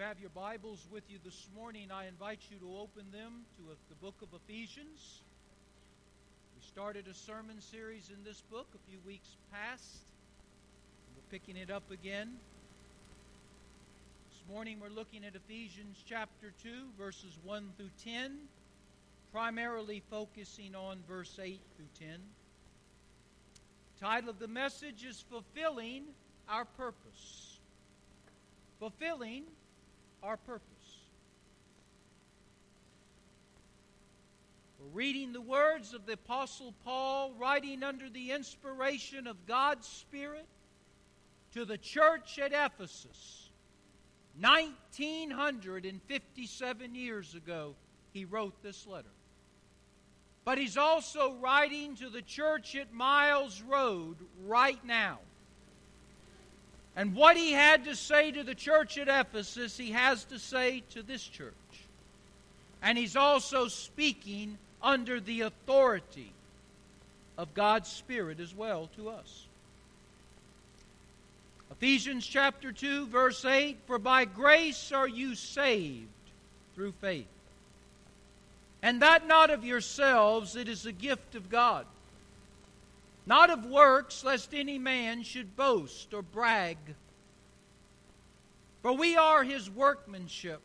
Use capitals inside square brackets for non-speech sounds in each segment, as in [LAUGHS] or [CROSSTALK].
you have your Bibles with you this morning, I invite you to open them to the book of Ephesians. We started a sermon series in this book a few weeks past. We're picking it up again. This morning we're looking at Ephesians chapter 2, verses 1 through 10, primarily focusing on verse 8 through 10. The title of the message is Fulfilling Our Purpose fulfilling our purpose. We're reading the words of the Apostle Paul, writing under the inspiration of God's Spirit to the church at Ephesus. 1957 years ago, he wrote this letter. But he's also writing to the church at Miles Road right now. And what he had to say to the church at Ephesus, he has to say to this church. And he's also speaking under the authority of God's Spirit as well to us. Ephesians chapter 2, verse 8 For by grace are you saved through faith. And that not of yourselves, it is a gift of God not of works, lest any man should boast or brag. For we are his workmanship,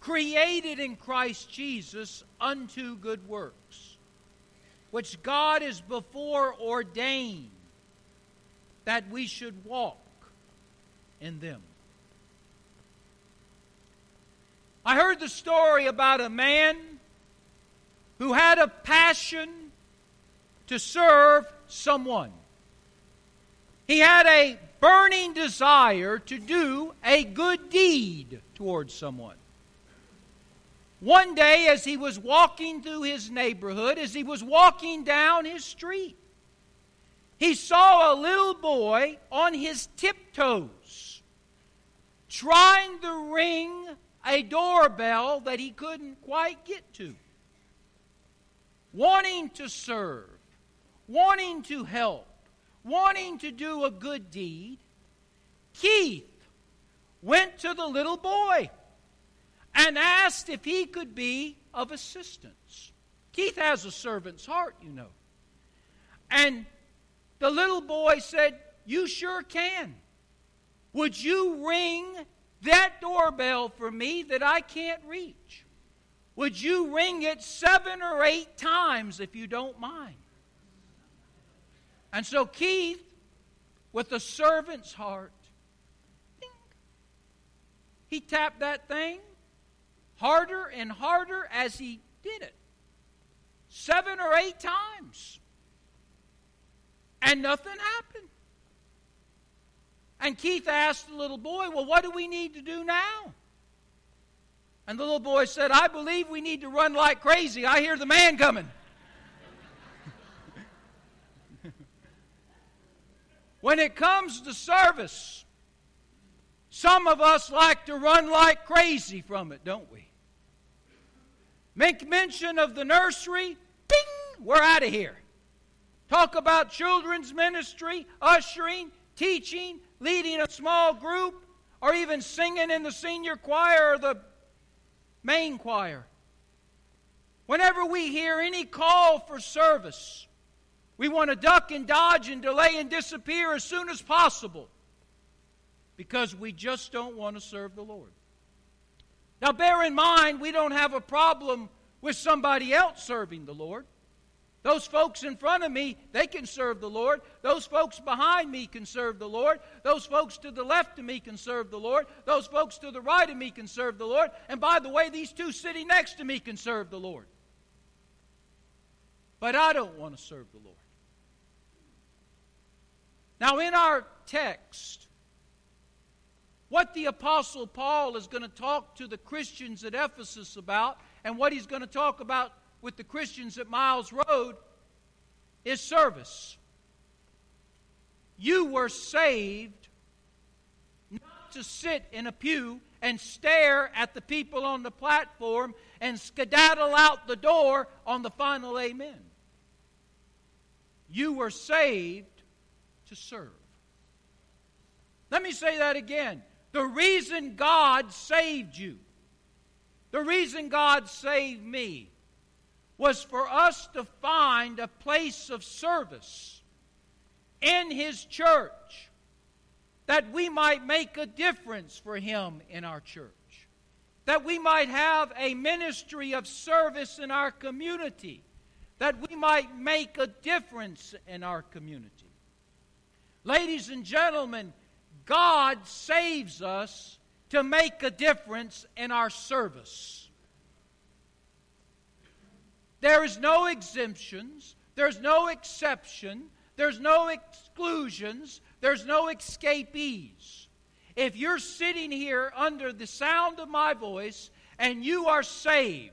created in Christ Jesus unto good works, which God is before ordained that we should walk in them. I heard the story about a man who had a passion to serve someone. He had a burning desire to do a good deed towards someone. One day, as he was walking through his neighborhood, as he was walking down his street, he saw a little boy on his tiptoes trying to ring a doorbell that he couldn't quite get to, wanting to serve wanting to help, wanting to do a good deed, Keith went to the little boy and asked if he could be of assistance. Keith has a servant's heart, you know. And the little boy said, You sure can. Would you ring that doorbell for me that I can't reach? Would you ring it seven or eight times if you don't mind? And so Keith, with a servant's heart, ding, he tapped that thing harder and harder as he did it. Seven or eight times. And nothing happened. And Keith asked the little boy, Well, what do we need to do now? And the little boy said, I believe we need to run like crazy. I hear the man coming. When it comes to service, some of us like to run like crazy from it, don't we? Make mention of the nursery, bing, we're out of here. Talk about children's ministry, ushering, teaching, leading a small group, or even singing in the senior choir or the main choir. Whenever we hear any call for service, we want to duck and dodge and delay and disappear as soon as possible because we just don't want to serve the Lord. Now, bear in mind, we don't have a problem with somebody else serving the Lord. Those folks in front of me, they can serve the Lord. Those folks behind me can serve the Lord. Those folks to the left of me can serve the Lord. Those folks to the right of me can serve the Lord. And by the way, these two sitting next to me can serve the Lord. But I don't want to serve the Lord. Now, in our text, what the Apostle Paul is going to talk to the Christians at Ephesus about, and what he's going to talk about with the Christians at Miles Road, is service. You were saved not to sit in a pew and stare at the people on the platform and skedaddle out the door on the final amen. You were saved to serve. Let me say that again. The reason God saved you, the reason God saved me, was for us to find a place of service in His church that we might make a difference for Him in our church, that we might have a ministry of service in our community, that we might make a difference in our community. Ladies and gentlemen, God saves us to make a difference in our service. There is no exemptions, there's no exception, there's no exclusions, there's no escapees. If you're sitting here under the sound of my voice and you are saved,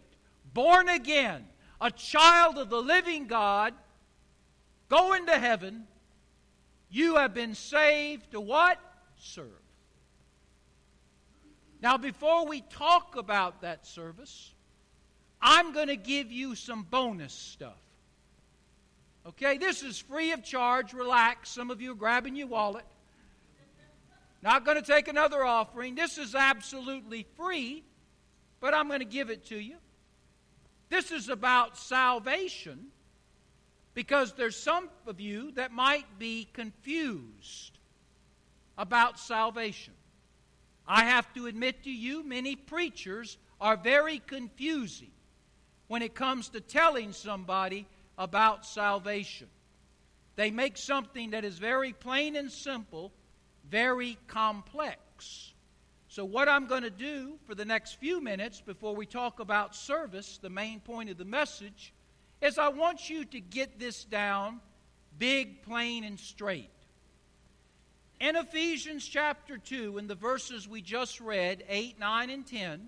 born again, a child of the living God, going to heaven, you have been saved to what? Serve. Now, before we talk about that service, I'm going to give you some bonus stuff. Okay, this is free of charge. Relax. Some of you are grabbing your wallet. Not going to take another offering. This is absolutely free, but I'm going to give it to you. This is about salvation because there's some of you that might be confused about salvation. I have to admit to you, many preachers are very confusing when it comes to telling somebody about salvation. They make something that is very plain and simple very complex. So, what I'm going to do for the next few minutes before we talk about service, the main point of the message, is I want you to get this down big, plain, and straight. In Ephesians chapter 2, in the verses we just read, 8, 9, and 10,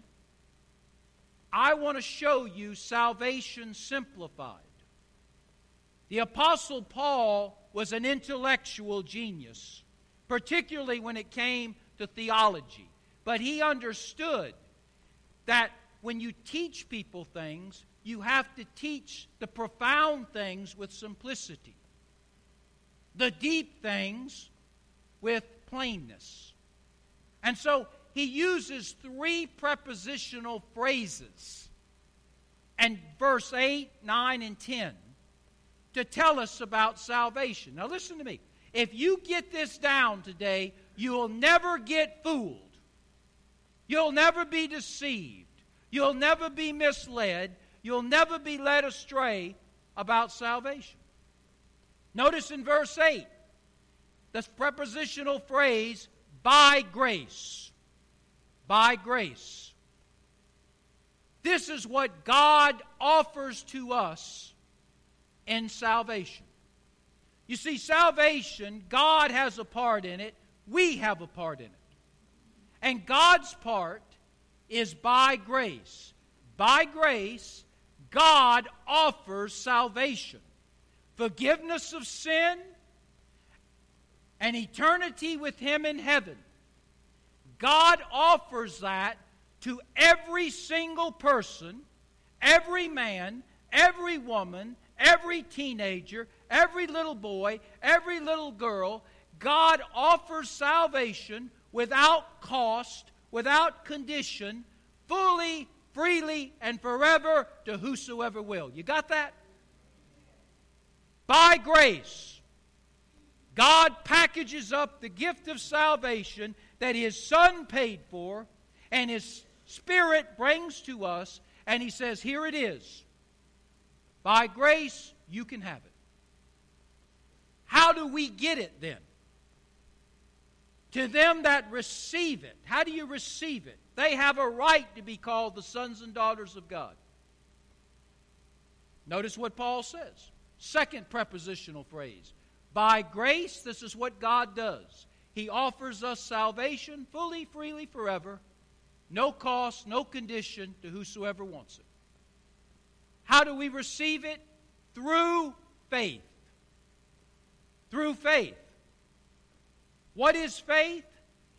I want to show you salvation simplified. The Apostle Paul was an intellectual genius, particularly when it came to theology. But he understood that when you teach people things, you have to teach the profound things with simplicity, the deep things with plainness. And so he uses three prepositional phrases and verse 8, 9, and 10 to tell us about salvation. Now, listen to me. If you get this down today, you'll never get fooled. You'll never be deceived. You'll never be misled. You'll never be led astray about salvation. Notice in verse 8 this prepositional phrase, by grace. By grace. This is what God offers to us in salvation. You see, salvation, God has a part in it, we have a part in it. And God's part is by grace. By grace, God offers salvation, forgiveness of sin, and eternity with Him in heaven. God offers that to every single person, every man, every woman, every teenager, every little boy, every little girl. God offers salvation without cost, without condition, fully freely and forever to whosoever will. You got that? By grace, God packages up the gift of salvation that His Son paid for, and His Spirit brings to us, and He says, Here it is. By grace, you can have it. How do we get it then? To them that receive it. How do you receive it? They have a right to be called the sons and daughters of God. Notice what Paul says. Second prepositional phrase. By grace, this is what God does. He offers us salvation fully, freely, forever, no cost, no condition to whosoever wants it. How do we receive it? Through faith. Through faith. What is faith?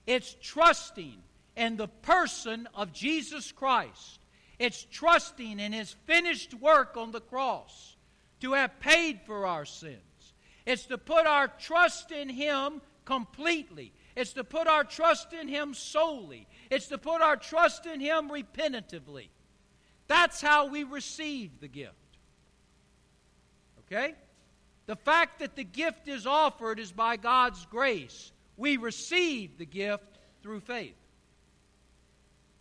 It's trusting in the person of Jesus Christ. It's trusting in His finished work on the cross to have paid for our sins. It's to put our trust in Him completely. It's to put our trust in Him solely. It's to put our trust in Him repentatively. That's how we receive the gift. Okay? The fact that the gift is offered is by God's grace. We receive the gift through faith.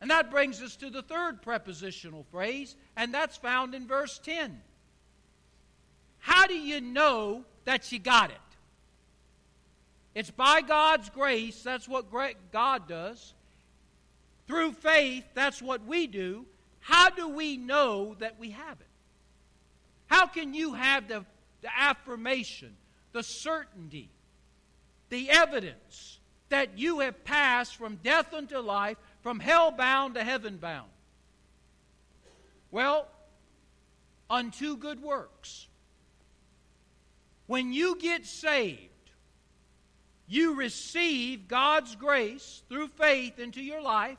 And that brings us to the third prepositional phrase, and that's found in verse 10. How do you know that you got it? It's by God's grace, that's what God does. Through faith, that's what we do. How do we know that we have it? How can you have the, the affirmation, the certainty, the evidence that you have passed from death unto life, from hell bound to heaven bound? Well, unto good works. When you get saved, you receive God's grace through faith into your life,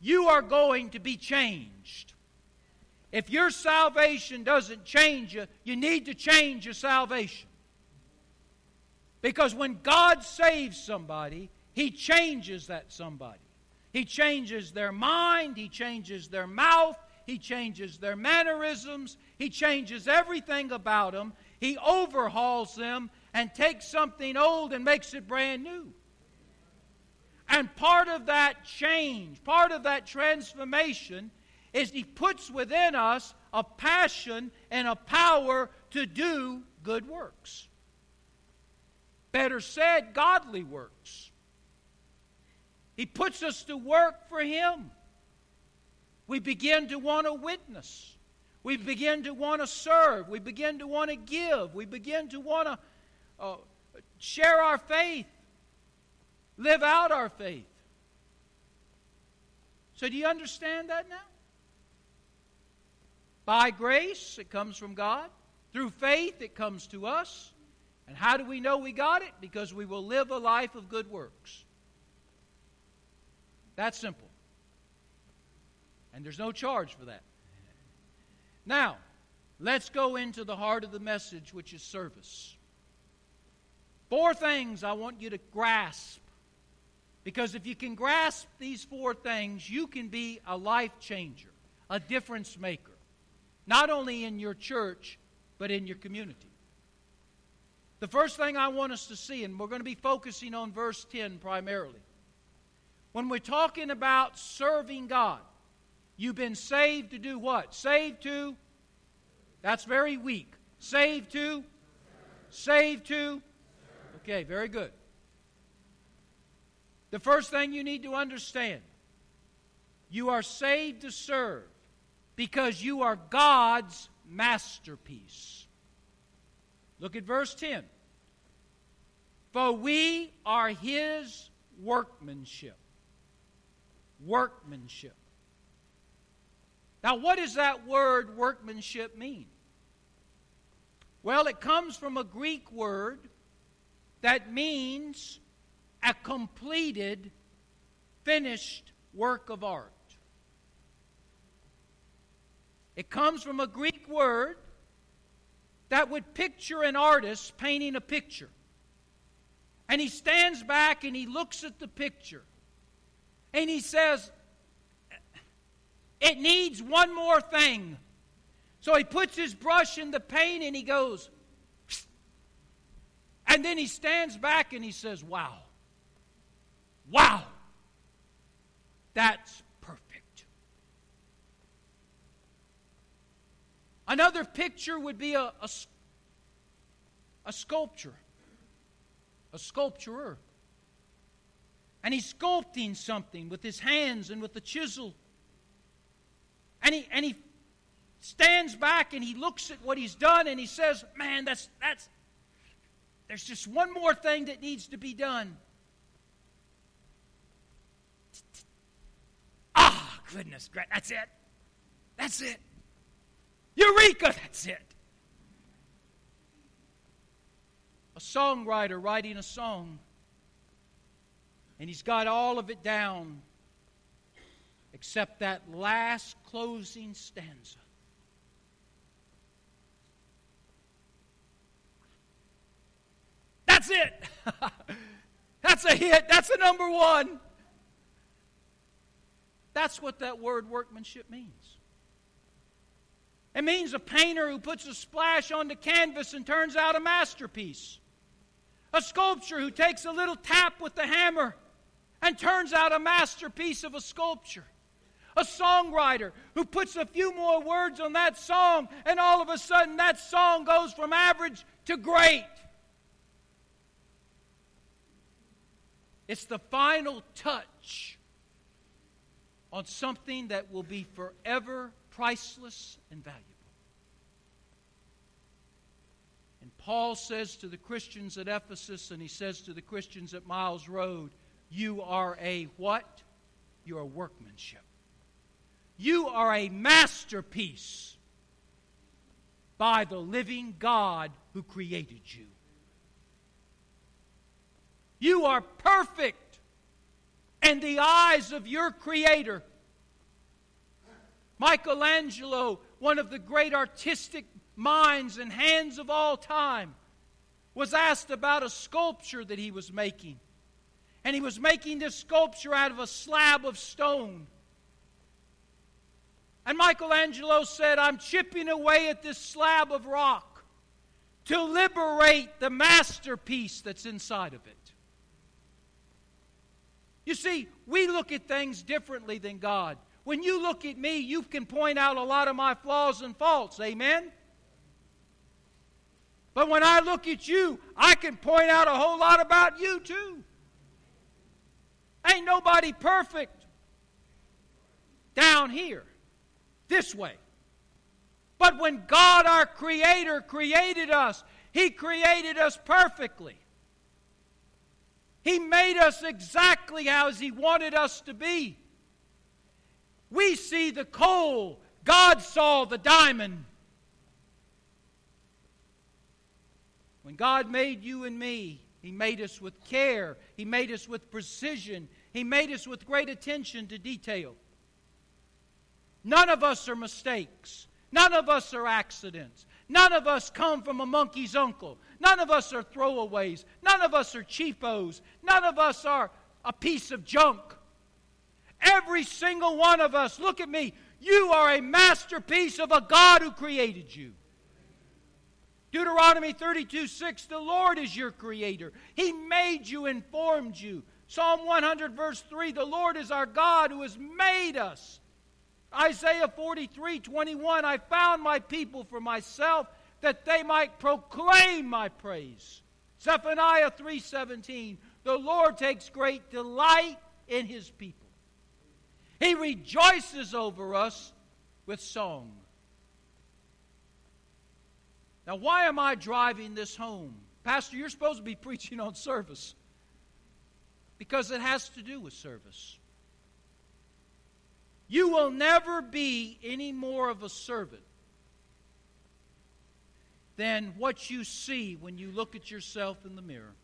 you are going to be changed. If your salvation doesn't change you, you need to change your salvation. Because when God saves somebody, He changes that somebody. He changes their mind, He changes their mouth, He changes their mannerisms, He changes everything about them. He overhauls them and takes something old and makes it brand new. And part of that change, part of that transformation, is He puts within us a passion and a power to do good works. Better said, godly works. He puts us to work for Him. We begin to want to witness. We begin to want to serve. We begin to want to give. We begin to want to uh, share our faith, live out our faith. So, do you understand that now? By grace, it comes from God. Through faith, it comes to us. And how do we know we got it? Because we will live a life of good works. That's simple. And there's no charge for that. Now, let's go into the heart of the message, which is service. Four things I want you to grasp. Because if you can grasp these four things, you can be a life changer, a difference maker, not only in your church, but in your community. The first thing I want us to see, and we're going to be focusing on verse 10 primarily. When we're talking about serving God, You've been saved to do what? Saved to? That's very weak. Saved to? Saved to? Okay, very good. The first thing you need to understand you are saved to serve because you are God's masterpiece. Look at verse 10. For we are his workmanship. Workmanship. Now, what does that word workmanship mean? Well, it comes from a Greek word that means a completed, finished work of art. It comes from a Greek word that would picture an artist painting a picture. And he stands back and he looks at the picture. And he says, it needs one more thing. So he puts his brush in the paint and he goes, and then he stands back and he says, Wow. Wow. That's perfect. Another picture would be a, a, a sculpture, a sculpturer. And he's sculpting something with his hands and with the chisel. And he, and he stands back and he looks at what he's done and he says, Man, that's, that's, there's just one more thing that needs to be done. Ah, oh, goodness. That's it. That's it. Eureka, that's it. A songwriter writing a song, and he's got all of it down except that last closing stanza. That's it. [LAUGHS] That's a hit. That's a number one. That's what that word workmanship means. It means a painter who puts a splash on the canvas and turns out a masterpiece. A sculptor who takes a little tap with the hammer and turns out a masterpiece of a sculpture. A songwriter who puts a few more words on that song, and all of a sudden that song goes from average to great. It's the final touch on something that will be forever priceless and valuable. And Paul says to the Christians at Ephesus, and he says to the Christians at Miles Road, You are a what? You're a workmanship. You are a masterpiece by the living God who created you. You are perfect in the eyes of your Creator. Michelangelo, one of the great artistic minds and hands of all time, was asked about a sculpture that he was making. And he was making this sculpture out of a slab of stone. And Michelangelo said, I'm chipping away at this slab of rock to liberate the masterpiece that's inside of it. You see, we look at things differently than God. When you look at me, you can point out a lot of my flaws and faults. Amen? But when I look at you, I can point out a whole lot about you too. Ain't nobody perfect down here, this way. But when God, our Creator, created us, He created us perfectly. He made us exactly as He wanted us to be. We see the coal, God saw the diamond. When God made you and me, He made us with care, He made us with precision, He made us with great attention to detail. None of us are mistakes. None of us are accidents. None of us come from a monkey's uncle. None of us are throwaways. None of us are cheapos. None of us are a piece of junk. Every single one of us, look at me, you are a masterpiece of a God who created you. Deuteronomy 32 6, the Lord is your creator. He made you and formed you. Psalm 100, verse 3, the Lord is our God who has made us. Isaiah 43 21, I found my people for myself that they might proclaim my praise. Zephaniah 3 17, the Lord takes great delight in his people. He rejoices over us with song. Now, why am I driving this home? Pastor, you're supposed to be [LAUGHS] preaching on service because it has to do with service. You will never be any more of a servant than what you see when you look at yourself in the mirror.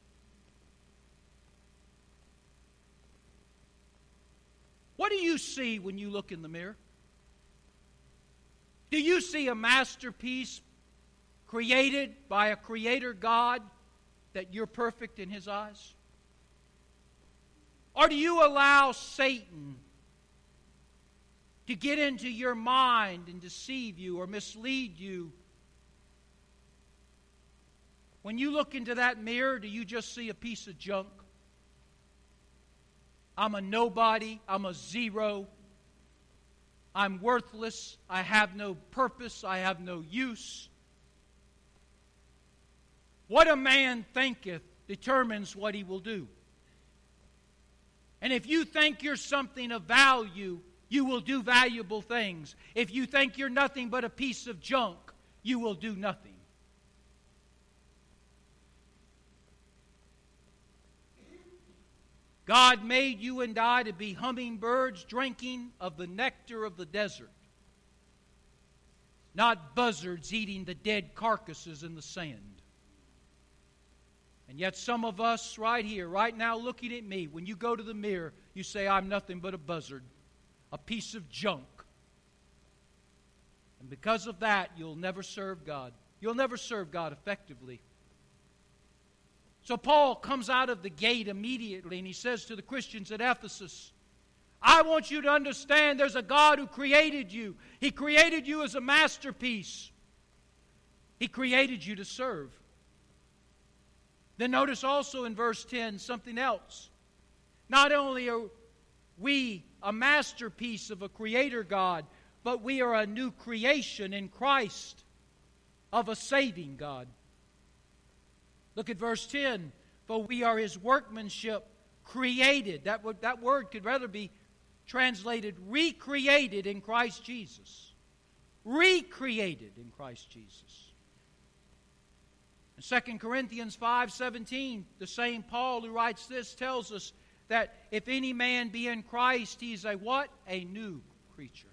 What do you see when you look in the mirror? Do you see a masterpiece created by a creator God that you're perfect in his eyes? Or do you allow Satan to get into your mind and deceive you or mislead you. When you look into that mirror, do you just see a piece of junk? I'm a nobody. I'm a zero. I'm worthless. I have no purpose. I have no use. What a man thinketh determines what he will do. And if you think you're something of value, you will do valuable things. If you think you're nothing but a piece of junk, you will do nothing. God made you and I to be hummingbirds drinking of the nectar of the desert, not buzzards eating the dead carcasses in the sand. And yet, some of us right here, right now, looking at me, when you go to the mirror, you say, I'm nothing but a buzzard a piece of junk. And because of that, you'll never serve God. You'll never serve God effectively. So Paul comes out of the gate immediately and he says to the Christians at Ephesus, I want you to understand there's a God who created you. He created you as a masterpiece. He created you to serve. Then notice also in verse 10 something else. Not only are we a masterpiece of a creator God, but we are a new creation in Christ of a saving God. Look at verse 10. For we are his workmanship created. That, that word could rather be translated recreated in Christ Jesus. Recreated in Christ Jesus. In 2 Corinthians 5:17, the same Paul who writes this tells us that if any man be in Christ, he's a what? A new creature.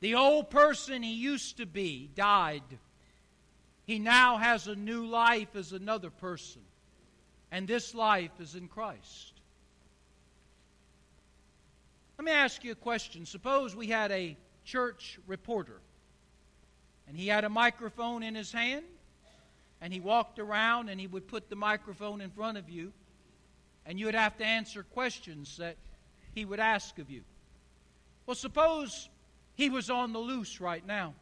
The old person he used to be died. He now has a new life as another person. And this life is in Christ. Let me ask you a question. Suppose we had a church reporter, and he had a microphone in his hand, and he walked around and he would put the microphone in front of you, and you would have to answer questions that he would ask of you. Well, suppose he was on the loose right now.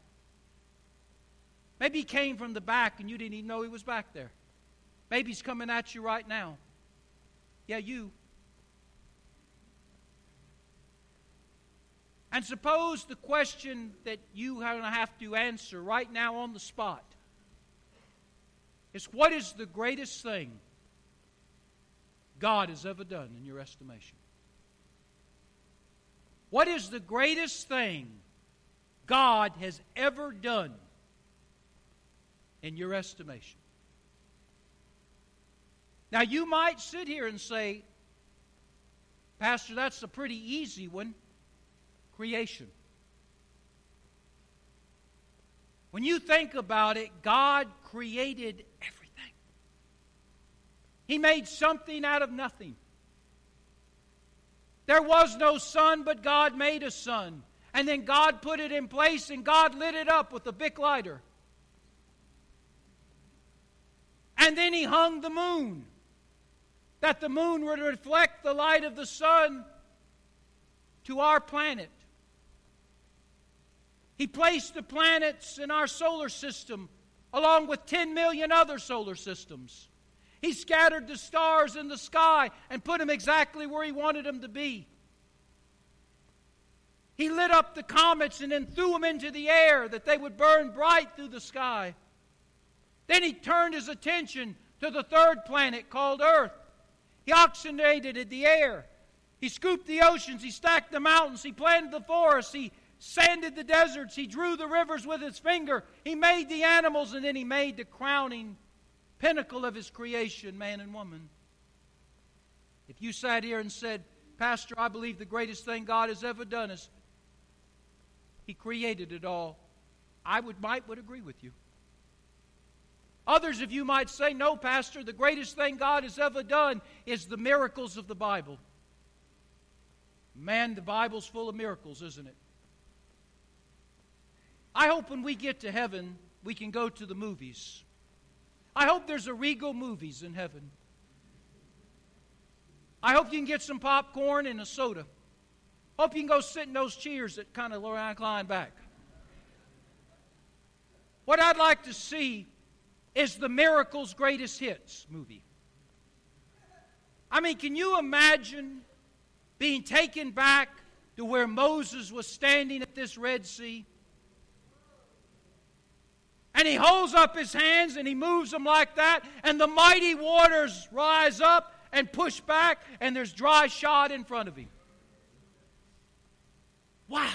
Maybe he came from the back and you didn't even know he was back there. Maybe he's coming at you right now. Yeah, you. And suppose the question that you are going to have to answer right now on the spot is what is the greatest thing God has ever done in your estimation? What is the greatest thing God has ever done in your estimation. Now, you might sit here and say, Pastor, that's a pretty easy one creation. When you think about it, God created. He made something out of nothing. There was no sun, but God made a sun. And then God put it in place, and God lit it up with a Bic lighter. And then he hung the moon, that the moon would reflect the light of the sun to our planet. He placed the planets in our solar system along with 10 million other solar systems. He scattered the stars in the sky and put them exactly where he wanted them to be. He lit up the comets and then threw them into the air that they would burn bright through the sky. Then he turned his attention to the third planet called Earth. He oxygenated the air. He scooped the oceans. He stacked the mountains. He planted the forests. He sanded the deserts. He drew the rivers with his finger. He made the animals, and then he made the crowning pinnacle of his creation, man and woman. If you sat here and said, Pastor, I believe the greatest thing God has ever done is He created it all, I would might would agree with you. Others of you might say, No, Pastor, the greatest thing God has ever done is the miracles of the Bible. Man, the Bible's full of miracles, isn't it? I hope when we get to heaven, we can go to the movies. I hope there's a Regal Movies in heaven. I hope you can get some popcorn and a soda. Hope you can go sit in those chairs that kind of recline back. What I'd like to see is the Miracles Greatest Hits movie. I mean, can you imagine being taken back to where Moses was standing at this Red Sea? And he holds up his hands and he moves them like that, and the mighty waters rise up and push back, and there's dry shod in front of him. Wow.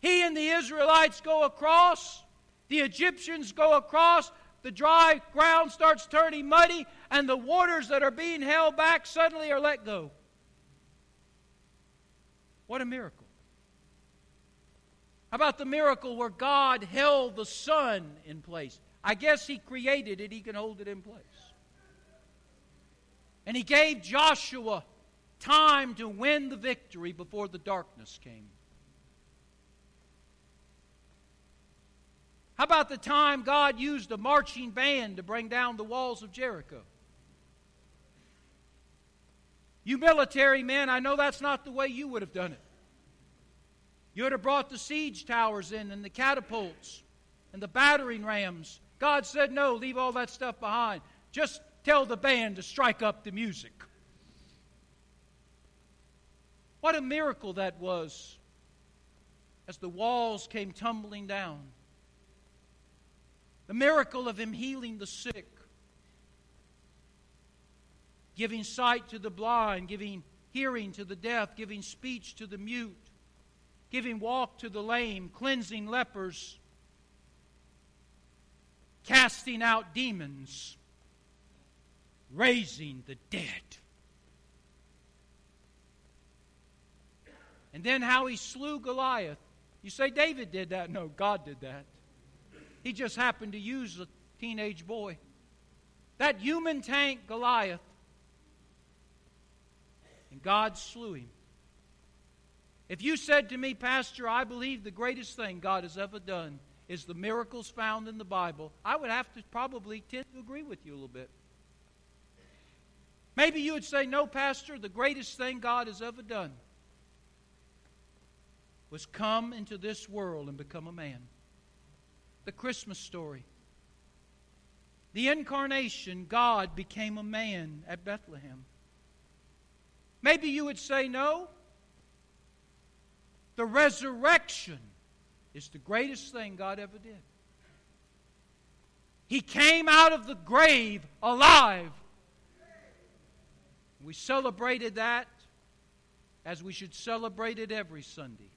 He and the Israelites go across the Egyptians go across, the dry ground starts turning muddy, and the waters that are being held back suddenly are let go. What a miracle. How about the miracle where God held the sun in place? I guess He created it, He can hold it in place. And He gave Joshua time to win the victory before the darkness came. How about the time God used a marching band to bring down the walls of Jericho? You military men, I know that's not the way you would have done it. You would have brought the siege towers in and the catapults and the battering rams. God said, No, leave all that stuff behind. Just tell the band to strike up the music. What a miracle that was as the walls came tumbling down. The miracle of him healing the sick, giving sight to the blind, giving hearing to the deaf, giving speech to the mute, giving walk to the lame, cleansing lepers, casting out demons, raising the dead. And then how he slew Goliath. You say David did that. No, God did that. He just happened to use a teenage boy. That human tank, Goliath, and God slew him. If you said to me, Pastor, I believe the greatest thing God has ever done is the miracles found in the Bible, I would have to probably tend to agree with you a little bit. Maybe you would say, No, Pastor, the greatest thing God has ever done was come into this world and become a man. The Christmas story. The incarnation, God became a man at Bethlehem. Maybe you would say, no. The resurrection is the greatest thing God ever did. He came out of the grave alive. We celebrated that as we should celebrate it every Sunday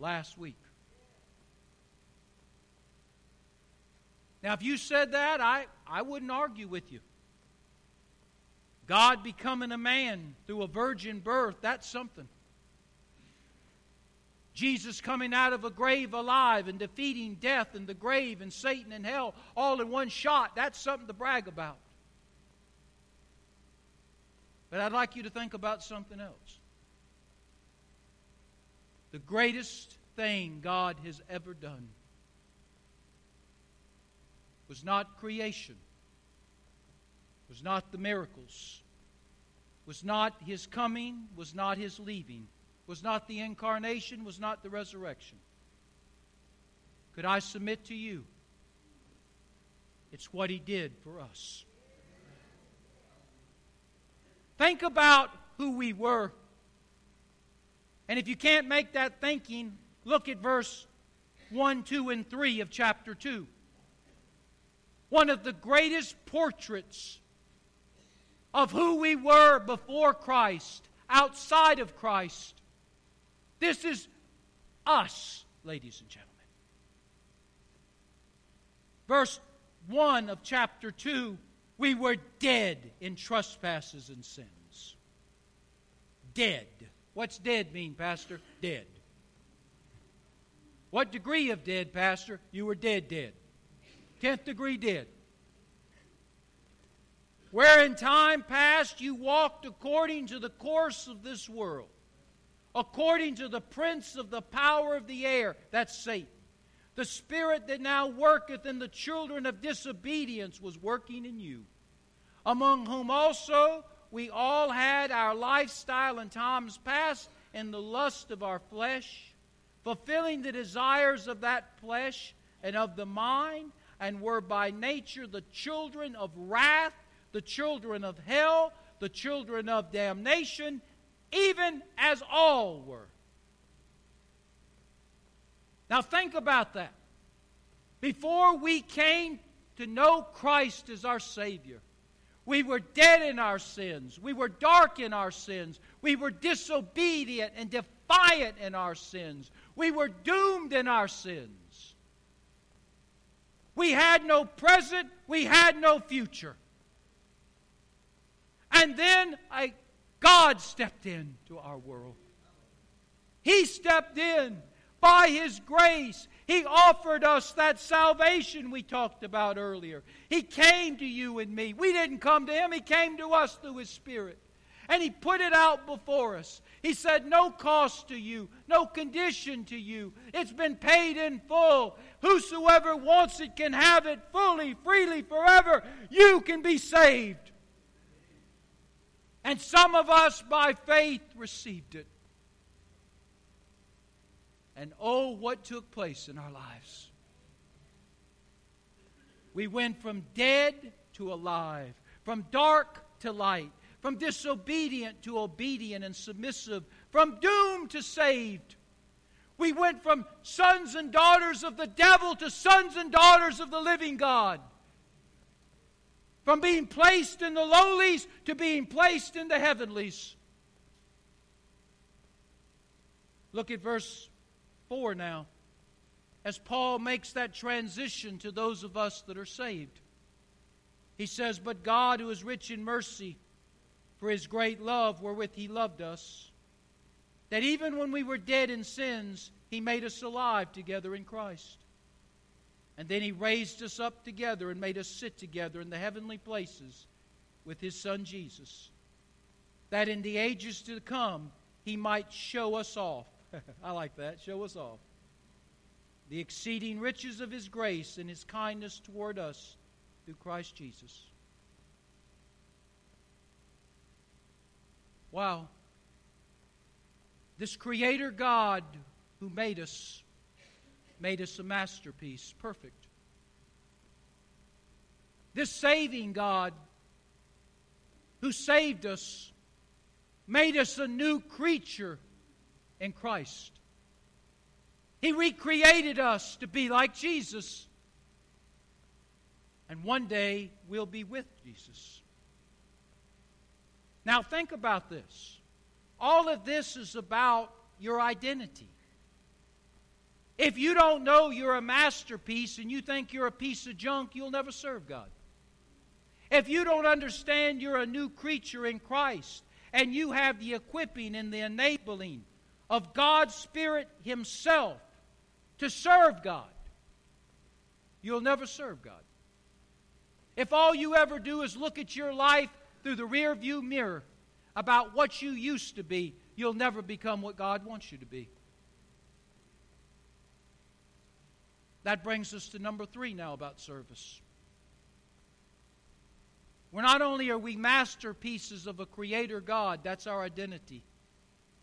last week. Now, if you said that, I, I wouldn't argue with you. God becoming a man through a virgin birth, that's something. Jesus coming out of a grave alive and defeating death and the grave and Satan and hell all in one shot, that's something to brag about. But I'd like you to think about something else. The greatest thing God has ever done was not creation, was not the miracles, was not his coming, was not his leaving, was not the incarnation, was not the resurrection. Could I submit to you? It's what he did for us. Think about who we were and if you can't make that thinking, look at verse 1, 2, and 3 of chapter 2. One of the greatest portraits of who we were before Christ, outside of Christ. This is us, ladies and gentlemen. Verse 1 of chapter 2 we were dead in trespasses and sins. Dead. What's dead mean, Pastor? Dead. What degree of dead, Pastor? You were dead, dead. Tenth degree dead. Where in time past you walked according to the course of this world, according to the prince of the power of the air, that's Satan. The spirit that now worketh in the children of disobedience was working in you, among whom also we all had our lifestyle in times past in the lust of our flesh, fulfilling the desires of that flesh and of the mind, and were by nature the children of wrath, the children of hell, the children of damnation, even as all were. Now think about that. Before we came to know Christ as our Savior, we were dead in our sins. We were dark in our sins. We were disobedient and defiant in our sins. We were doomed in our sins. We had no present. We had no future. And then a God stepped into our world. He stepped in by His grace. He offered us that salvation we talked about earlier. He came to you and me. We didn't come to Him, He came to us through His Spirit. And He put it out before us. He said, No cost to you, no condition to you. It's been paid in full. Whosoever wants it can have it fully, freely, forever. You can be saved. And some of us, by faith, received it. And oh, what took place in our lives. We went from dead to alive, from dark to light, from disobedient to obedient and submissive, from doomed to saved. We went from sons and daughters of the devil to sons and daughters of the living God. From being placed in the lowlies to being placed in the heavenlies. Look at verse 4 now as Paul makes that transition to those of us that are saved. He says, But God, who is rich in mercy, for his great love wherewith he loved us, that even when we were dead in sins, he made us alive together in Christ. And then he raised us up together and made us sit together in the heavenly places with his Son Jesus, that in the ages to come he might show us off. [LAUGHS] I like that, show us off the exceeding riches of his grace and his kindness toward us through Christ Jesus. Wow. This Creator God who made us, made us a masterpiece, perfect. This saving God who saved us, made us a new creature in Christ. He recreated us to be like Jesus. And one day we'll be with Jesus. Now, think about this. All of this is about your identity. If you don't know you're a masterpiece and you think you're a piece of junk, you'll never serve God. If you don't understand you're a new creature in Christ and you have the equipping and the enabling of God's Spirit Himself to serve God, you'll never serve God. If all you ever do is look at your life through the rearview mirror about what you used to be, you'll never become what God wants you to be. That brings us to number three now about service. We're not only are we masterpieces of a creator God, that's our identity.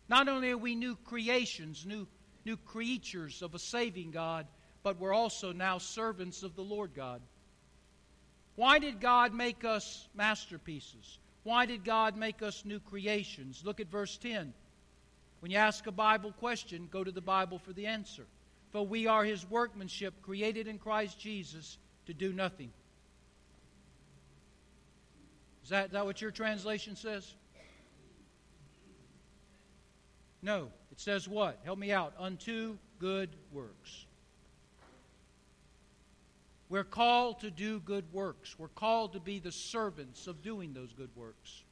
Not only are we new creations, new new creatures of a saving God, but we're also now servants of the Lord God. Why did God make us masterpieces? Why did God make us new creations? Look at verse 10. When you ask a Bible question, go to the Bible for the answer. For we are his workmanship, created in Christ Jesus to do nothing. Is that, is that what your translation says? No. It says what? Help me out. Unto good works. We're called to do good works. We're called to be the servants of doing those good works.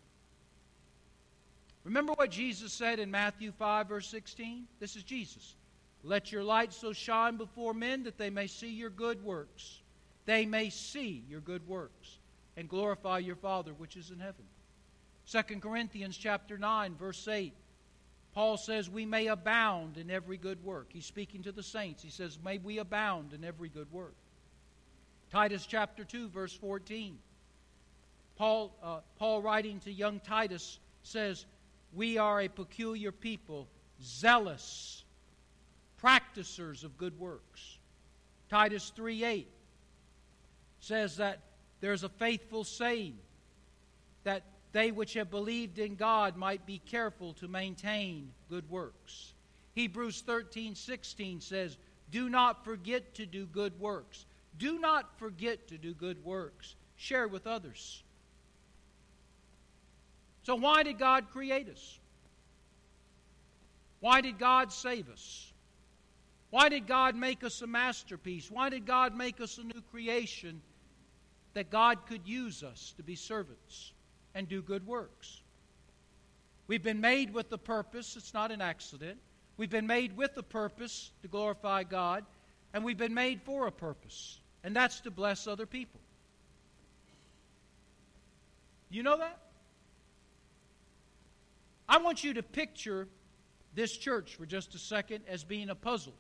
Remember what Jesus said in Matthew 5, verse 16? This is Jesus. Let your light so shine before men that they may see your good works. They may see your good works and glorify your Father which is in heaven. 2 Corinthians chapter 9, verse 8. Paul says we may abound in every good work. He's speaking to the saints. He says, May we abound in every good work. Titus chapter 2, verse 14. Paul, uh, Paul writing to young Titus says, We are a peculiar people, zealous, practicers of good works. Titus 3 8 says that there's a faithful saying that they which have believed in God might be careful to maintain good works. Hebrews 13 16 says, Do not forget to do good works. Do not forget to do good works. Share with others. So, why did God create us? Why did God save us? Why did God make us a masterpiece? Why did God make us a new creation that God could use us to be servants? and do good works. We've been made with a purpose, it's not an accident. We've been made with a purpose to glorify God, and we've been made for a purpose, and that's to bless other people. You know that? I want you to picture this church for just a second as being a puzzle.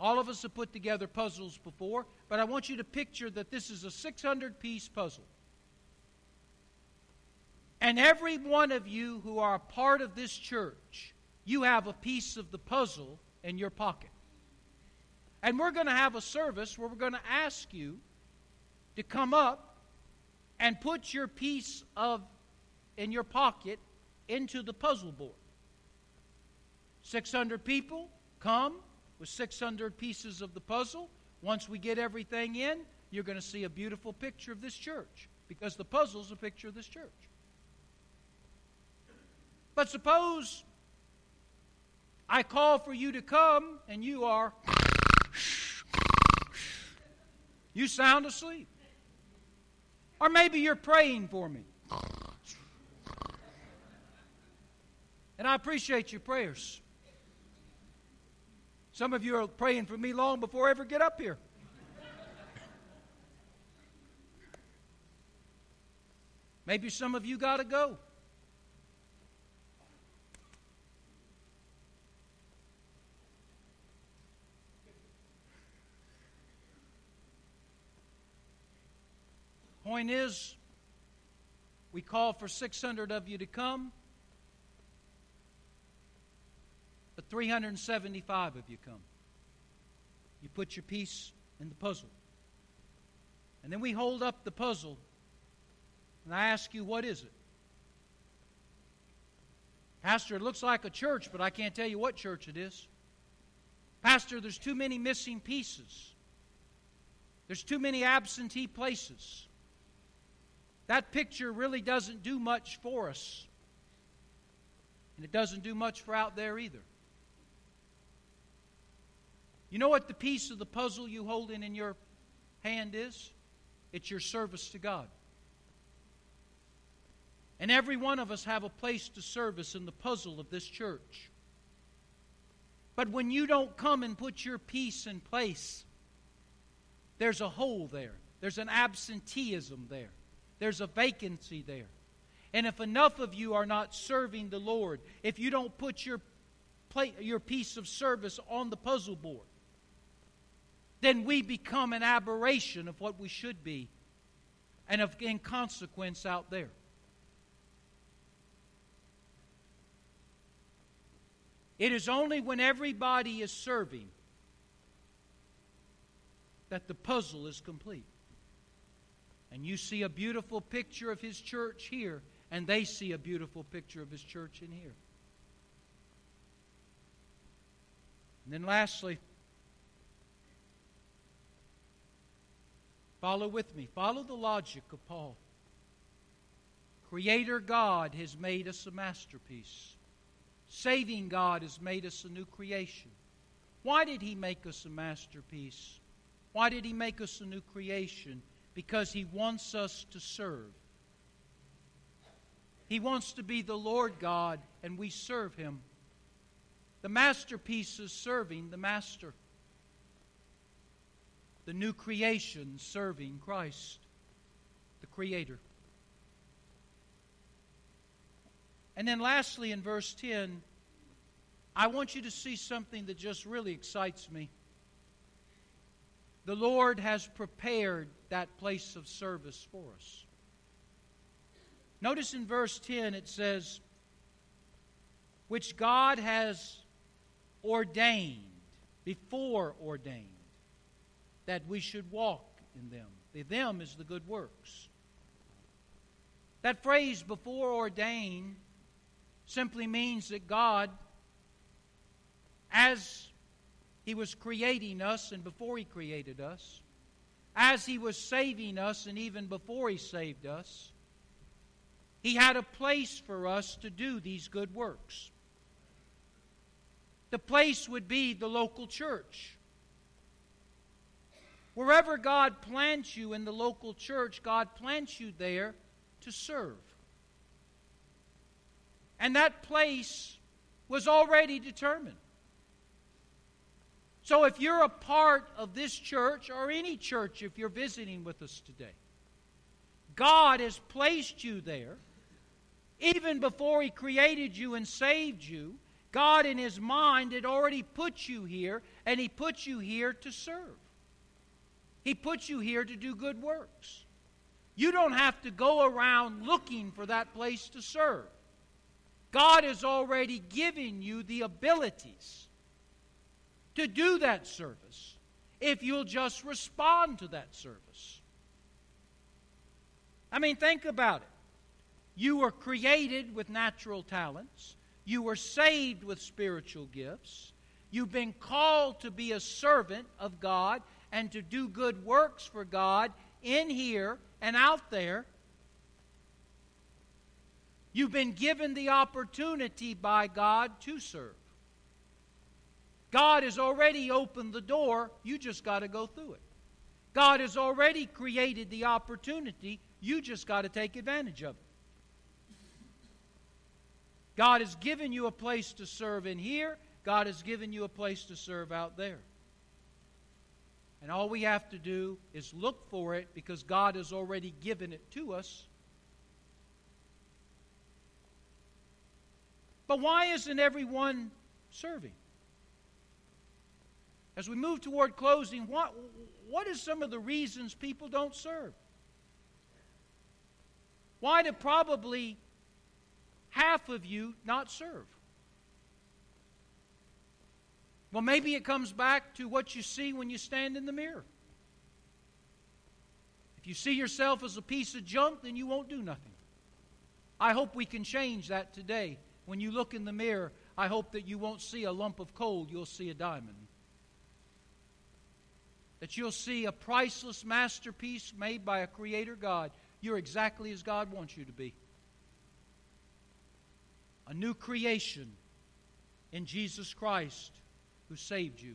All of us have put together puzzles before, but I want you to picture that this is a 600 piece puzzle. And every one of you who are a part of this church, you have a piece of the puzzle in your pocket. And we're going to have a service where we're going to ask you to come up and put your piece of in your pocket into the puzzle board. 600 people come with 600 pieces of the puzzle. Once we get everything in, you're going to see a beautiful picture of this church because the puzzle's a picture of this church. But suppose I call for you to come and you are you sound asleep. Or maybe you're praying for me. And I appreciate your prayers. Some of you are praying for me long before I ever get up here. Maybe some of you got to go. Point is, we call for 600 of you to come, but 375 of you come. You put your piece in the puzzle. And then we hold up the puzzle, and I ask you, what is it? Pastor, it looks like a church, but I can't tell you what church it is. Pastor, there's too many missing pieces. There's too many absentee places that picture really doesn't do much for us. And it doesn't do much for out there either. You know what the piece of the puzzle you holding in your hand is? It's your service to God. And every one of us have a place to service in the puzzle of this church. But when you don't come and put your piece in place, there's a hole there. There's an absenteeism there. There's a vacancy there. And if enough of you are not serving the Lord, if you don't put your, your piece of service on the puzzle board, then we become an aberration of what we should be and of in consequence out there. It is only when everybody is serving that the puzzle is complete. And you see a beautiful picture of his church here, and they see a beautiful picture of his church in here. And then lastly, follow with me. Follow the logic of Paul. Creator God has made us a masterpiece. Saving God has made us a new creation. Why did He make us a masterpiece? Why did He make us a new creation? because He wants us to serve. He wants to be the Lord God, and we serve Him. The masterpiece is serving the Master, the new creation serving Christ, the Creator. And then, lastly, in verse 10, I want you to see something that just really excites me. The Lord has prepared that place of service for us. Notice in verse 10 it says, which God has ordained, before ordained, that we should walk in them. The them is the good works. That phrase, before ordained, simply means that God, as he was creating us and before He created us, as He was saving us and even before He saved us. He had a place for us to do these good works. The place would be the local church. Wherever God plants you in the local church, God plants you there to serve. And that place was already determined. So if you're a part of this church or any church, if you're visiting with us today, God has placed you there Even before He created you and saved you, God in His mind had already put you here, and He put you here to serve. He put you here to do good works. You don't have to go around looking for that place to serve. God has already given you the abilities to do that service if you'll just respond to that service. I mean, think about it. You were created with natural talents. You were saved with spiritual gifts. You've been called to be a servant of God and to do good works for God in here and out there. You've been given the opportunity by God to serve. God has already opened the door, you just got to go through it. God has already created the opportunity, you just got to take advantage of it. God has given you a place to serve in here, God has given you a place to serve out there. And all we have to do is look for it because God has already given it to us. But why isn't everyone serving? As we move toward closing, what, what is some of the reasons people don't serve? Why do probably half of you not serve? Well, maybe it comes back to what you see when you stand in the mirror. If you see yourself as a piece of junk, then you won't do nothing. I hope we can change that today. When you look in the mirror, I hope that you won't see a lump of coal, you'll see a diamond that you'll see a priceless masterpiece made by a creator God. You're exactly as God wants you to be. A new creation in Jesus Christ who saved you.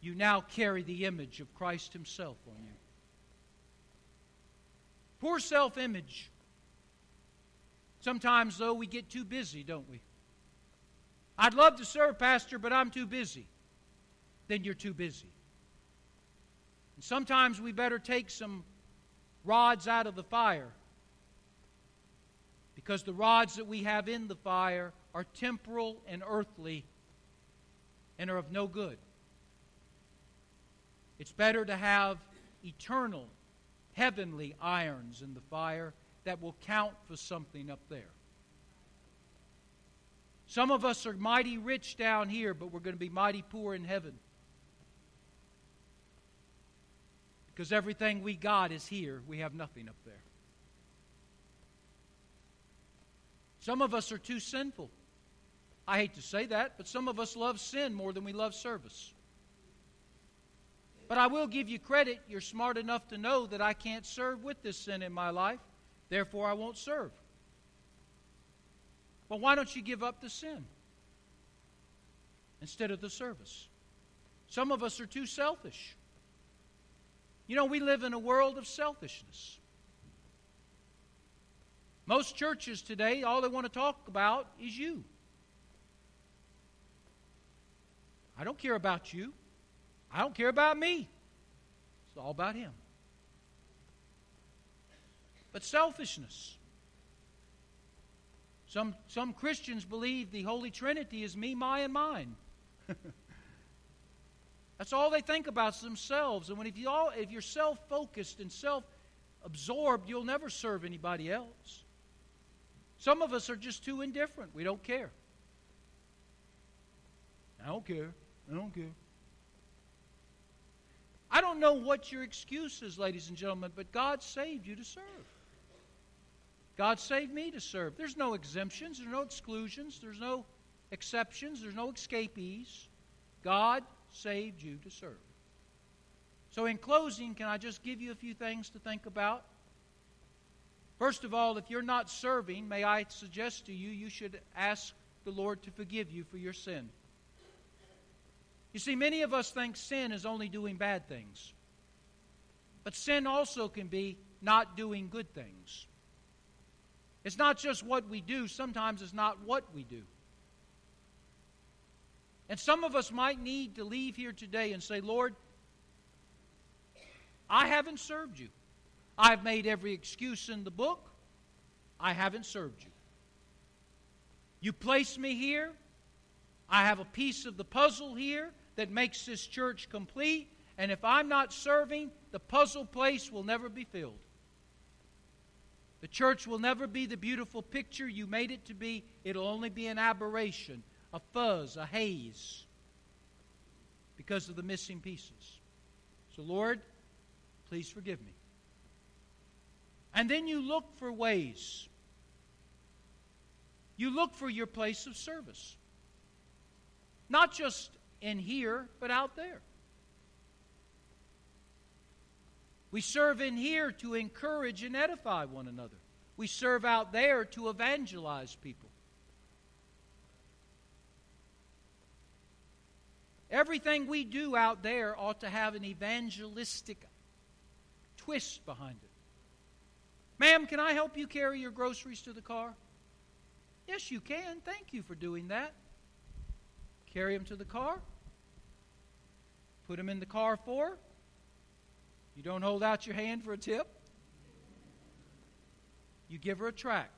You now carry the image of Christ Himself on you. Poor self image. Sometimes, though, we get too busy, don't we? I'd love to serve, Pastor, but I'm too busy. Then you're too busy. And sometimes we better take some rods out of the fire because the rods that we have in the fire are temporal and earthly and are of no good. It's better to have eternal, heavenly irons in the fire that will count for something up there. Some of us are mighty rich down here, but we're going to be mighty poor in heaven. Because everything we got is here, we have nothing up there. Some of us are too sinful. I hate to say that, but some of us love sin more than we love service. But I will give you credit. You're smart enough to know that I can't serve with this sin in my life. Therefore, I won't serve. Well, why don't you give up the sin instead of the service? Some of us are too selfish. You know, we live in a world of selfishness. Most churches today, all they want to talk about is you. I don't care about you. I don't care about me. It's all about him. But selfishness. Some, some Christians believe the Holy Trinity is me, my, and mine. [LAUGHS] That's all they think about is themselves. And when if, you all, if you're self focused and self absorbed, you'll never serve anybody else. Some of us are just too indifferent. We don't care. I don't care. I don't care. I don't know what your excuse is, ladies and gentlemen, but God saved you to serve. God saved me to serve. There's no exemptions, there's no exclusions, there's no exceptions, there's no escapees. God saved you to serve. So, in closing, can I just give you a few things to think about? First of all, if you're not serving, may I suggest to you, you should ask the Lord to forgive you for your sin. You see, many of us think sin is only doing bad things. But sin also can be not doing good things. It's not just what we do, sometimes it's not what we do. And some of us might need to leave here today and say, Lord, I haven't served you. I've made every excuse in the book. I haven't served you. You placed me here. I have a piece of the puzzle here that makes this church complete. And if I'm not serving, the puzzle place will never be filled. The church will never be the beautiful picture you made it to be. It'll only be an aberration, a fuzz, a haze, because of the missing pieces. So, Lord, please forgive me. And then you look for ways. You look for your place of service. Not just in here, but out there. We serve in here to encourage and edify one another. We serve out there to evangelize people. Everything we do out there ought to have an evangelistic twist behind it. Ma'am, can I help you carry your groceries to the car? Yes, you can. Thank you for doing that. Carry him to the car. Put him in the car for you don't hold out your hand for a tip. You give her a track.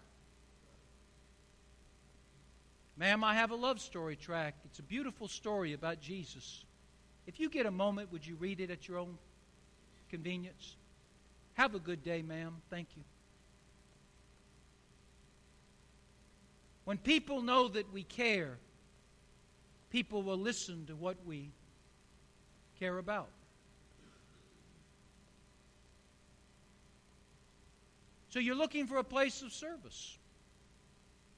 Ma'am, I have a love story track. It's a beautiful story about Jesus. If you get a moment, would you read it at your own convenience? Have a good day, ma'am. Thank you. When people know that we care, people will listen to what we care about. So you're looking for a place of service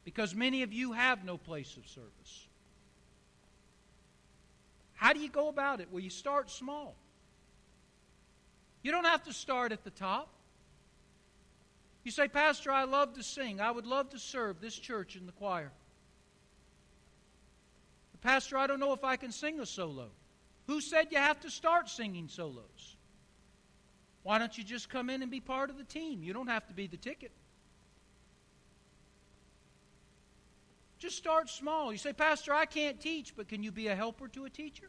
because many of you have no place of service. How do you go about it? Well, you start small. You don't have to start at the top. You say, Pastor, I love to sing. I would love to serve this church in the choir. Pastor, I don't know if I can sing a solo. Who said you have to start singing solos? Why don't you just come in and be part of the team? You don't have to be the ticket. Just start small. You say, Pastor, I can't teach, but can you be a helper to a teacher?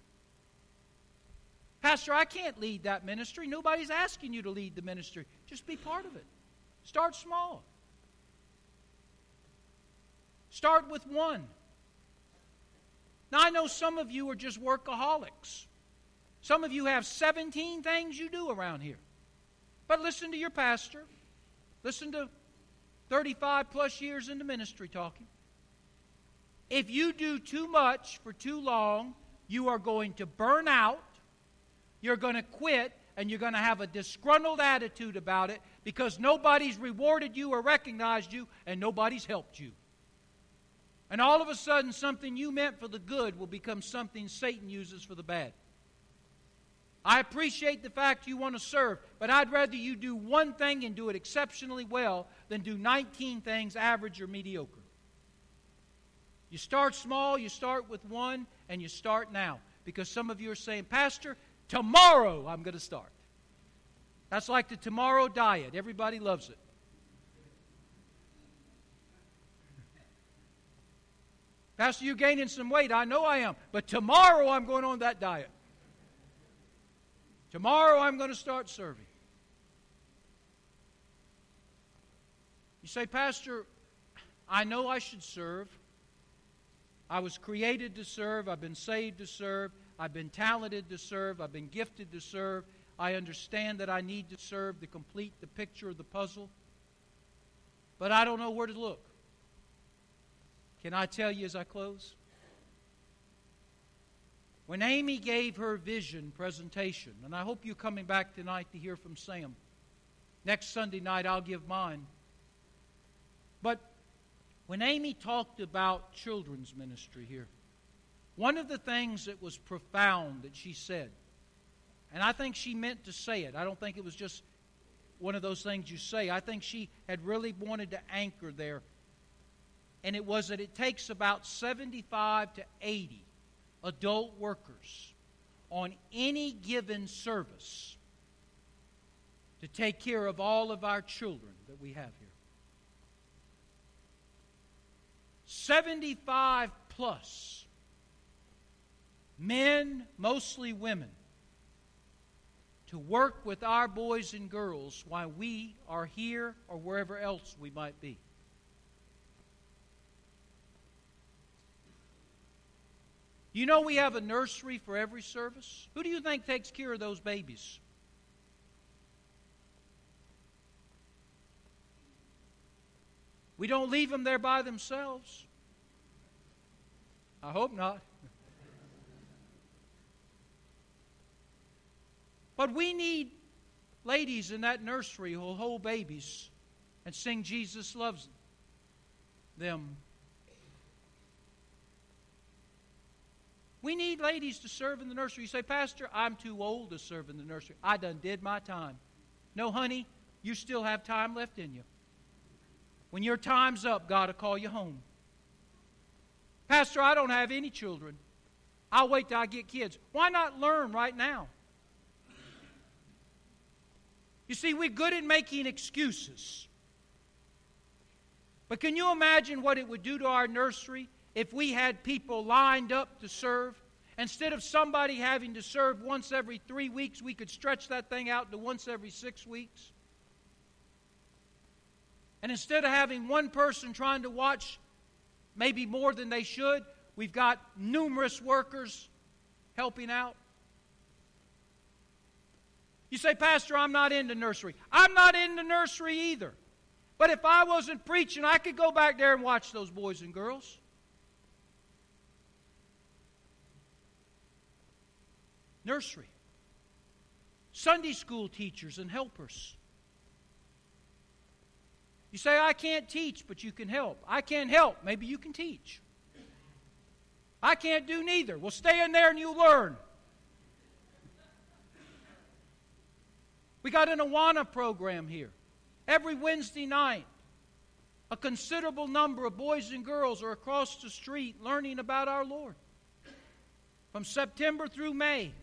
Pastor, I can't lead that ministry. Nobody's asking you to lead the ministry. Just be part of it. Start small. Start with one. Now, I know some of you are just workaholics. Some of you have 17 things you do around here. But listen to your pastor. Listen to 35 plus years into ministry talking. If you do too much for too long, you are going to burn out, you're going to quit, and you're going to have a disgruntled attitude about it because nobody's rewarded you or recognized you, and nobody's helped you. And all of a sudden, something you meant for the good will become something Satan uses for the bad. I appreciate the fact you want to serve, but I'd rather you do one thing and do it exceptionally well than do 19 things average or mediocre. You start small, you start with one, and you start now. Because some of you are saying, Pastor, tomorrow I'm going to start. That's like the tomorrow diet. Everybody loves it. Pastor, you're gaining some weight. I know I am. But tomorrow I'm going on that diet. Tomorrow I'm going to start serving. You say, Pastor, I know I should serve. I was created to serve. I've been saved to serve. I've been talented to serve. I've been gifted to serve. I understand that I need to serve to complete the picture of the puzzle. But I don't know where to look. Can I tell you as I close? When Amy gave her vision presentation, and I hope you're coming back tonight to hear from Sam. Next Sunday night, I'll give mine. But when Amy talked about children's ministry here, one of the things that was profound that she said, and I think she meant to say it, I don't think it was just one of those things you say. I think she had really wanted to anchor there. And it was that it takes about 75 to 80 adult workers on any given service to take care of all of our children that we have here. 75 plus men, mostly women, to work with our boys and girls while we are here or wherever else we might be. You know we have a nursery for every service? Who do you think takes care of those babies? We don't leave them there by themselves. I hope not. But we need ladies in that nursery who'll hold babies and sing Jesus loves them. We need ladies to serve in the nursery. You say, Pastor, I'm too old to serve in the nursery. I done did my time. No, honey, you still have time left in you. When your time's up, God will call you home. Pastor, I don't have any children. I'll wait till I get kids. Why not learn right now? You see, we're good at making excuses. But can you imagine what it would do to our nursery if we had people lined up to serve? Instead of somebody having to serve once every three weeks, we could stretch that thing out to once every six weeks. And instead of having one person trying to watch maybe more than they should, we've got numerous workers helping out. You say, Pastor, I'm not into nursery. I'm not into nursery either. But if I wasn't preaching, I could go back there and watch those boys and girls. Nursery. Sunday school teachers and helpers. You say, I can't teach, but you can help. I can't help. Maybe you can teach. I can't do neither. Well, stay in there and you'll learn. We got an Awana program here. Every Wednesday night, a considerable number of boys and girls are across the street learning about our Lord. From September through May.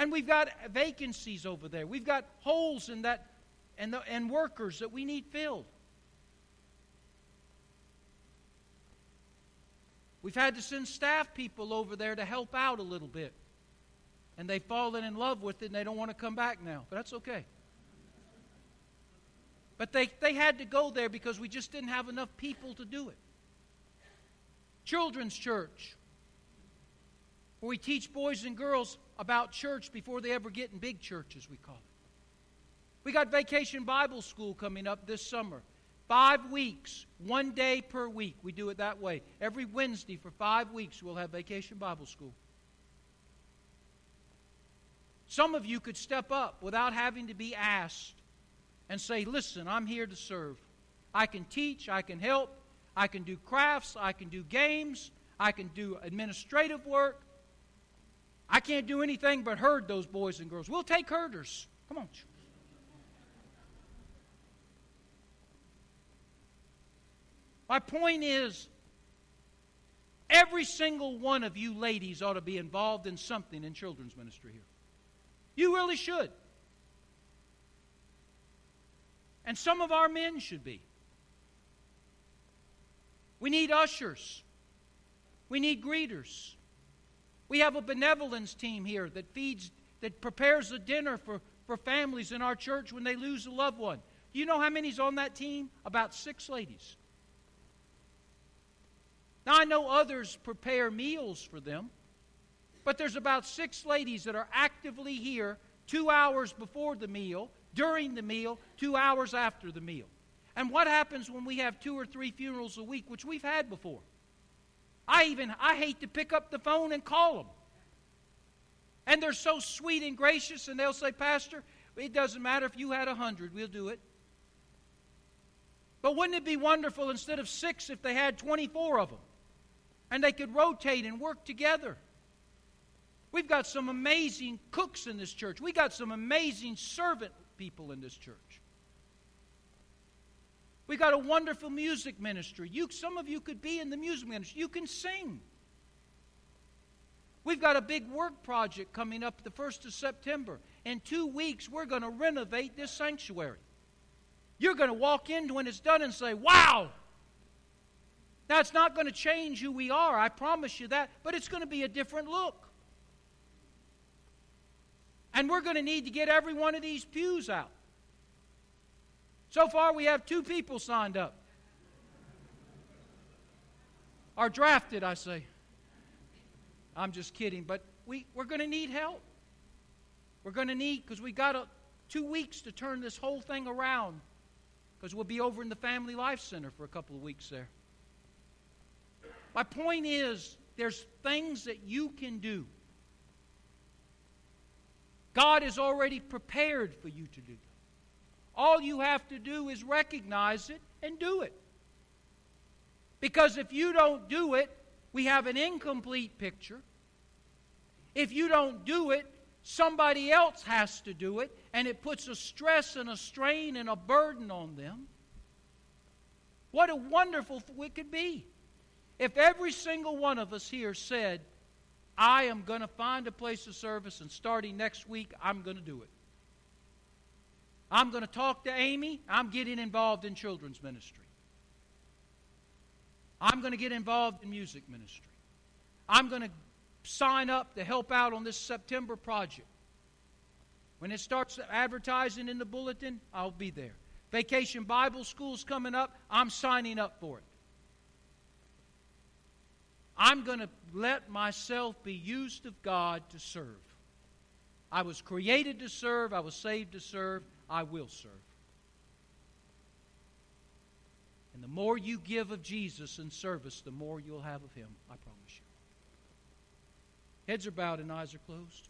And we've got vacancies over there. We've got holes in that and, the, and workers that we need filled. We've had to send staff people over there to help out a little bit and they've fallen in love with it and they don't want to come back now. But that's okay. But they, they had to go there because we just didn't have enough people to do it. Children's church, where we teach boys and girls about church before they ever get in big church, as we call it. We got Vacation Bible School coming up this summer. Five weeks, one day per week. We do it that way. Every Wednesday for five weeks, we'll have Vacation Bible School. Some of you could step up without having to be asked and say, Listen, I'm here to serve. I can teach, I can help, I can do crafts, I can do games, I can do administrative work. I can't do anything but herd those boys and girls. We'll take herders. Come on. My point is, every single one of you ladies ought to be involved in something in children's ministry here. You really should. And some of our men should be. We need ushers. We need greeters. We have a benevolence team here that feeds, that prepares a dinner for, for families in our church when they lose a loved one. Do you know how many's on that team? About six ladies. Now, I know others prepare meals for them. But there's about six ladies that are actively here two hours before the meal, during the meal, two hours after the meal. And what happens when we have two or three funerals a week, which we've had before? I even I hate to pick up the phone and call them. And they're so sweet and gracious, and they'll say, Pastor, it doesn't matter if you had a hundred, we'll do it. But wouldn't it be wonderful instead of six if they had 24 of them? And they could rotate and work together. We've got some amazing cooks in this church. We got some amazing servant people in this church. We got a wonderful music ministry. You, some of you could be in the music ministry. You can sing. We've got a big work project coming up the 1st of September. In two weeks, we're going to renovate this sanctuary. You're going to walk in when it's done and say, Wow! Now, it's not going to change who we are, I promise you that, but it's going to be a different look. And we're going to need to get every one of these pews out. So far, we have two people signed up. Are drafted, I say. I'm just kidding, but we, we're going to need help. We're going to need, because we got a, two weeks to turn this whole thing around, because we'll be over in the Family Life Center for a couple of weeks there. My point is, there's things that you can do. God is already prepared for you to do. All you have to do is recognize it and do it. Because if you don't do it, we have an incomplete picture. If you don't do it, somebody else has to do it, and it puts a stress and a strain and a burden on them. What a wonderful it could be if every single one of us here said, I am going to find a place of service, and starting next week, I'm going to do it. I'm going to talk to Amy. I'm getting involved in children's ministry. I'm going to get involved in music ministry. I'm going to sign up to help out on this September project. When it starts advertising in the bulletin, I'll be there. Vacation Bible School's coming up, I'm signing up for it. I'm going to let myself be used of God to serve. I was created to serve, I was saved to serve, I will serve. And the more you give of Jesus in service, the more you'll have of Him, I promise you. Heads are bowed and eyes are closed.